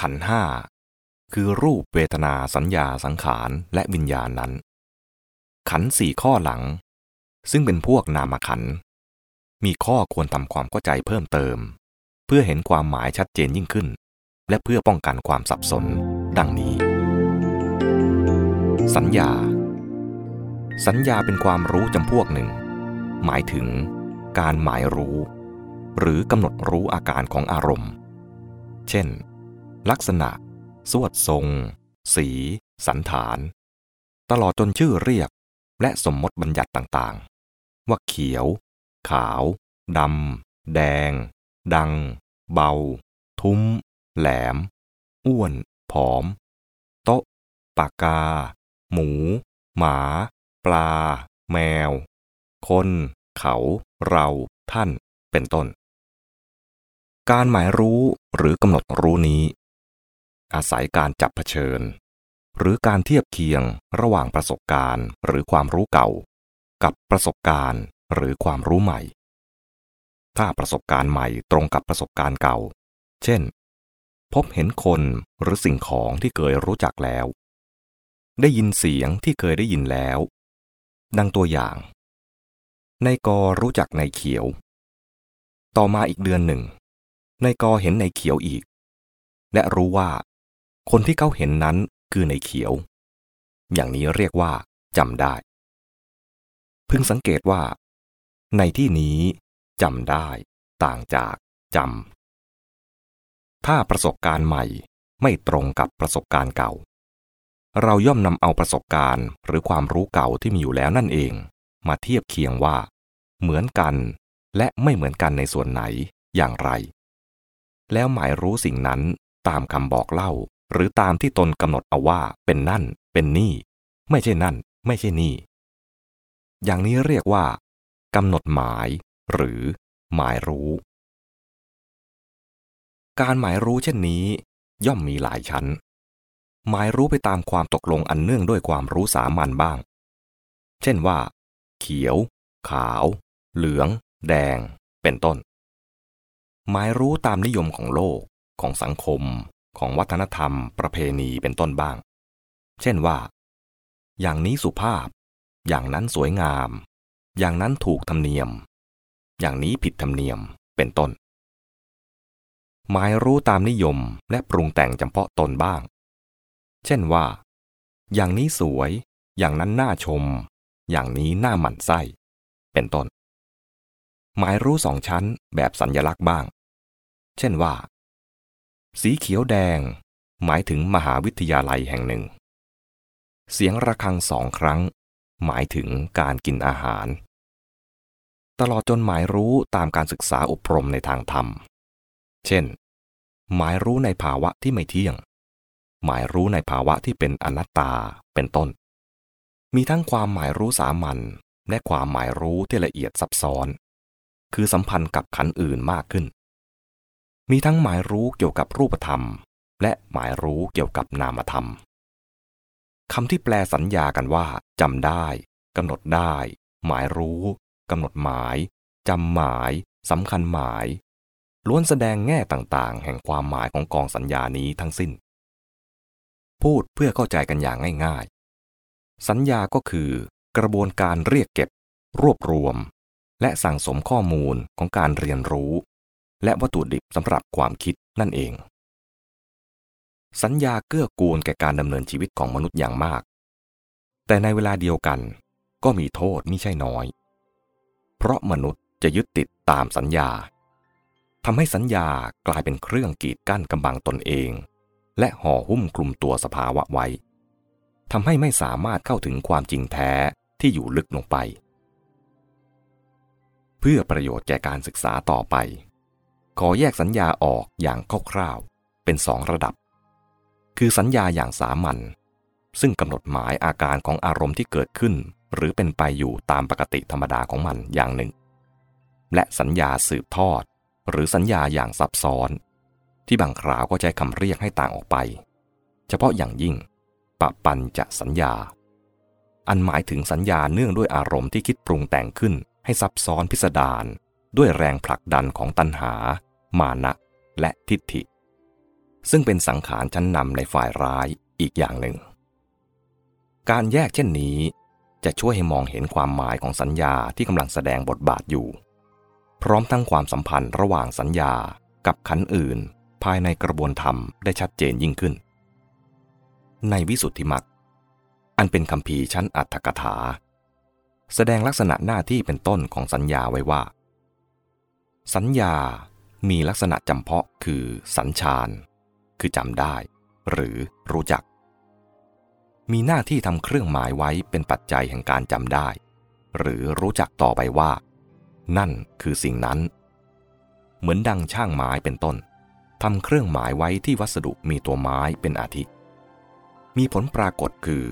ขันห้าคือรูปเวทนาสัญญาสังขารและวิญญาณนั้น ขันสี่ข้อหลัง ซึ่งเป็นพวกนามขัน มีข้อควรทำความเข้าใจเพิ่มเติม เพื่อเห็นความหมายชัดเจนยิ่งขึ้น และเพื่อป้องกันความสับสน ดังนี้ สัญญา สัญญาเป็นความรู้จำพวกหนึ่ง หมายถึงการหมายรู้ หรือกำหนดรู้อาการของอารมณ์ เช่น ลักษณะ สวดทรง สี สันฐาน ตลอดจนชื่อเรียก และสมมติบัญญัติต่างๆ ว่าเขียว ขาว ดำ แดง ดัง เบา ทุ้ม แหลม อ้วน ผอม โต๊ะ ปากกา หมู หมา ปลา แมว คน เขา เรา ท่าน เป็นต้นการหมายรู้หรือกำหนดรู้นี้ อาศัยการจับเผชิญ หรือการเทียบเคียงระหว่างประสบการณ์หรือความรู้เก่า กับประสบการณ์หรือความรู้ใหม่ ถ้าประสบการณ์ใหม่ตรงกับประสบการณ์เก่า เช่น พบเห็นคนหรือสิ่งของที่เคยรู้จักแล้ว ได้ยินเสียงที่เคยได้ยินแล้ว ดังตัวอย่าง ในกอรู้จักในเขียว ต่อมาอีกเดือนหนึ่ง ในกอเห็นในเขียวอีก และรู้ว่า คนที่เขาเห็นนั้นคือในเขียว อย่างนี้เรียกว่าจำได้ พึงสังเกตว่า ในที่นี้จำได้ต่างจากจำ ถ้าประสบการณ์ใหม่ไม่ตรงกับประสบการณ์เก่า เราย่อมนำเอาประสบการณ์หรือความรู้เก่าที่มีอยู่แล้วนั่นเอง มาเทียบเคียงว่า เหมือนกันและไม่เหมือนกันในส่วนไหนอย่างไร แล้วหมายรู้สิ่งนั้นตามคำบอกเล่า หรือตามที่ตนกำหนดเอาว่าเป็นนั่น เป็นนี่ ไม่ใช่นั่น ไม่ใช่นี่ อย่างนี้เรียกว่ากำหนดหมาย หรือ หมายรู้ การหมายรู้เช่นนี้ ย่อมมีหลายชั้น หมายรู้ไปตามความตกลงอันเนื่องด้วยความรู้สามัญบ้าง เช่นว่า เขียว ขาว เหลือง แดง เป็นต้น หมายรู้ตามนิยมของโลกของสังคม ของวัฒนธรรมประเพณีเป็นต้นบ้าง เช่นว่า อย่างนี้สุภาพ อย่างนั้นสวยงาม อย่างนั้นถูกธรรมเนียม อย่างนี้ผิดธรรมเนียมเป็นต้น หมายรู้ตามนิยมและปรุงแต่งจำเพาะตนบ้าง เช่นว่า อย่างนี้สวย อย่างนั้นน่าชม อย่างนี้น่าหมั่นไส้ เป็นต้นหมายรู้สองชั้นแบบสัญญลักษณ์บ้าง เช่นว่า สีเขียวแดง หมายถึงมหาวิทยาลัยแห่งหนึ่ง เสียงระฆังสองครั้ง หมายถึงการกินอาหาร ตลอดจนหมายรู้ตามการศึกษาอบรมในทางธรรม เช่น หมายรู้ในภาวะที่ไม่เที่ยง หมายรู้ในภาวะที่เป็นอนัตตา เป็นต้น มีทั้งความหมายรู้สามัญและความหมายรู้ที่ละเอียดซับซ้อน คือสัมพันธ์กับขันอื่นมากขึ้น มีทั้งหมายรู้เกี่ยวกับรูปธรรม และหมายรู้เกี่ยวกับนามธรรมคำที่แปลสัญญากันว่าจำได้กำหนดได้ หมายรู้กำหนดหมายจำหมายสำคัญหมาย ล้วนแสดงแง่ต่างๆ แห่งความหมายของกองสัญญานี้ทั้งสิ้น พูดเพื่อเข้าใจกันอย่างง่ายๆ สัญญาก็คือกระบวนการเรียกเก็บ รวบรวม และสั่งสมข้อมูลของการเรียนรู้ และวัตถุดิบสำหรับความคิดนั่นเอง สัญญาเกื้อกูลแก่การดำเนินชีวิตของมนุษย์อย่างมาก แต่ในเวลาเดียวกันก็มีโทษมิใช่น้อย เพราะมนุษย์จะยึดติดตามสัญญาทำให้สัญญากลายเป็นเครื่องกีดกั้นกำบังตนเอง และห่อหุ้มคลุมตัวสภาวะไว้ทำให้ไม่สามารถเข้าถึงความจริงแท้ที่อยู่ลึกลงไป เพื่อประโยชน์แก่การศึกษาต่อไป ขอแยกสัญญาออกอย่างคร่าวๆ เป็นสองระดับ คือสัญญาอย่างสามัญ ซึ่งกำหนดหมายอาการของอารมณ์ที่เกิดขึ้น หรือเป็นไปอยู่ตามปกติธรรมดาของมันอย่างหนึ่ง และสัญญาสืบทอด หรือสัญญาอย่างซับซ้อน ที่บางคราวก็ใช้คำเรียกให้ต่างออกไป เฉพาะอย่างยิ่ง ปะปันจะสัญญา อันหมายถึงสัญญาเนื่องด้วยอารมณ์ที่คิดปรุงแต่งขึ้นให้ซับซ้อนพิสดารด้วยแรงผลักดันของตัณหา มานะ และทิฏฐิ ซึ่งเป็นสังขารชั้นนำในฝ่ายร้ายอีกอย่างหนึ่ง การแยกเช่นนี้ จะช่วยให้มองเห็นความหมายของสัญญาที่กำลังแสดงบทบาทอยู่ พร้อมทั้งความสัมพันธ์ระหว่างสัญญากับขันอื่น ภายในกระบวนธรรมได้ชัดเจนยิ่งขึ้น ในวิสุทธิมักอันเป็นคำพีชั้นอัตถกถา แสดงลักษณะหน้าที่เป็นต้นของสัญญาไว้ว่า สัญญา มีลักษณะจำเพาะคือสัญชานคือจำได้ หรือรู้จัก มีหน้าที่ทำเครื่องหมายไว้เป็นปัจจัยแห่งการจำได้ หรือรู้จักต่อไปว่า นั่นคือสิ่งนั้น เหมือนดังช่างไม้เป็นต้นทำเครื่องหมายไว้ที่วัสดุมีตัวไม้เป็นอาทิ มีผลปรากฏคือ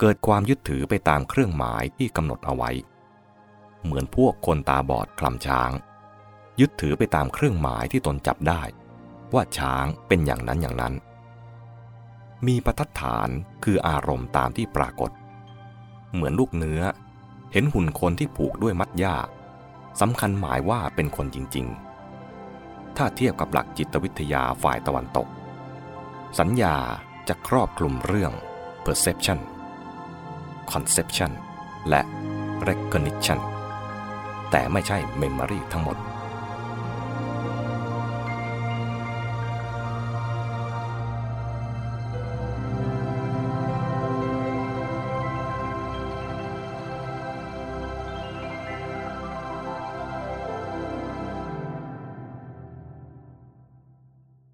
เกิดความยึดถือไปตามเครื่องหมายที่กำหนดเอาไว้ เหมือนพวกคนตาบอดคลำช้าง ยึดถือไปตามเครื่องหมายที่ตนจับได้ ว่าช้างเป็นอย่างนั้นอย่างนั้น มีประทัดฐานคืออารมณ์ตามที่ปรากฏ เหมือนลูกเนื้อ เห็นหุ่นคนที่ผูกด้วยมัดหญ้าสำคัญหมายว่าเป็นคนจริง ๆ ถ้าเทียบกับหลักจิตวิทยาฝ่ายตะวันตก สัญญาจะครอบคลุมเรื่อง perception conception และ recognition แต่ไม่ใช่ memory ทั้งหมด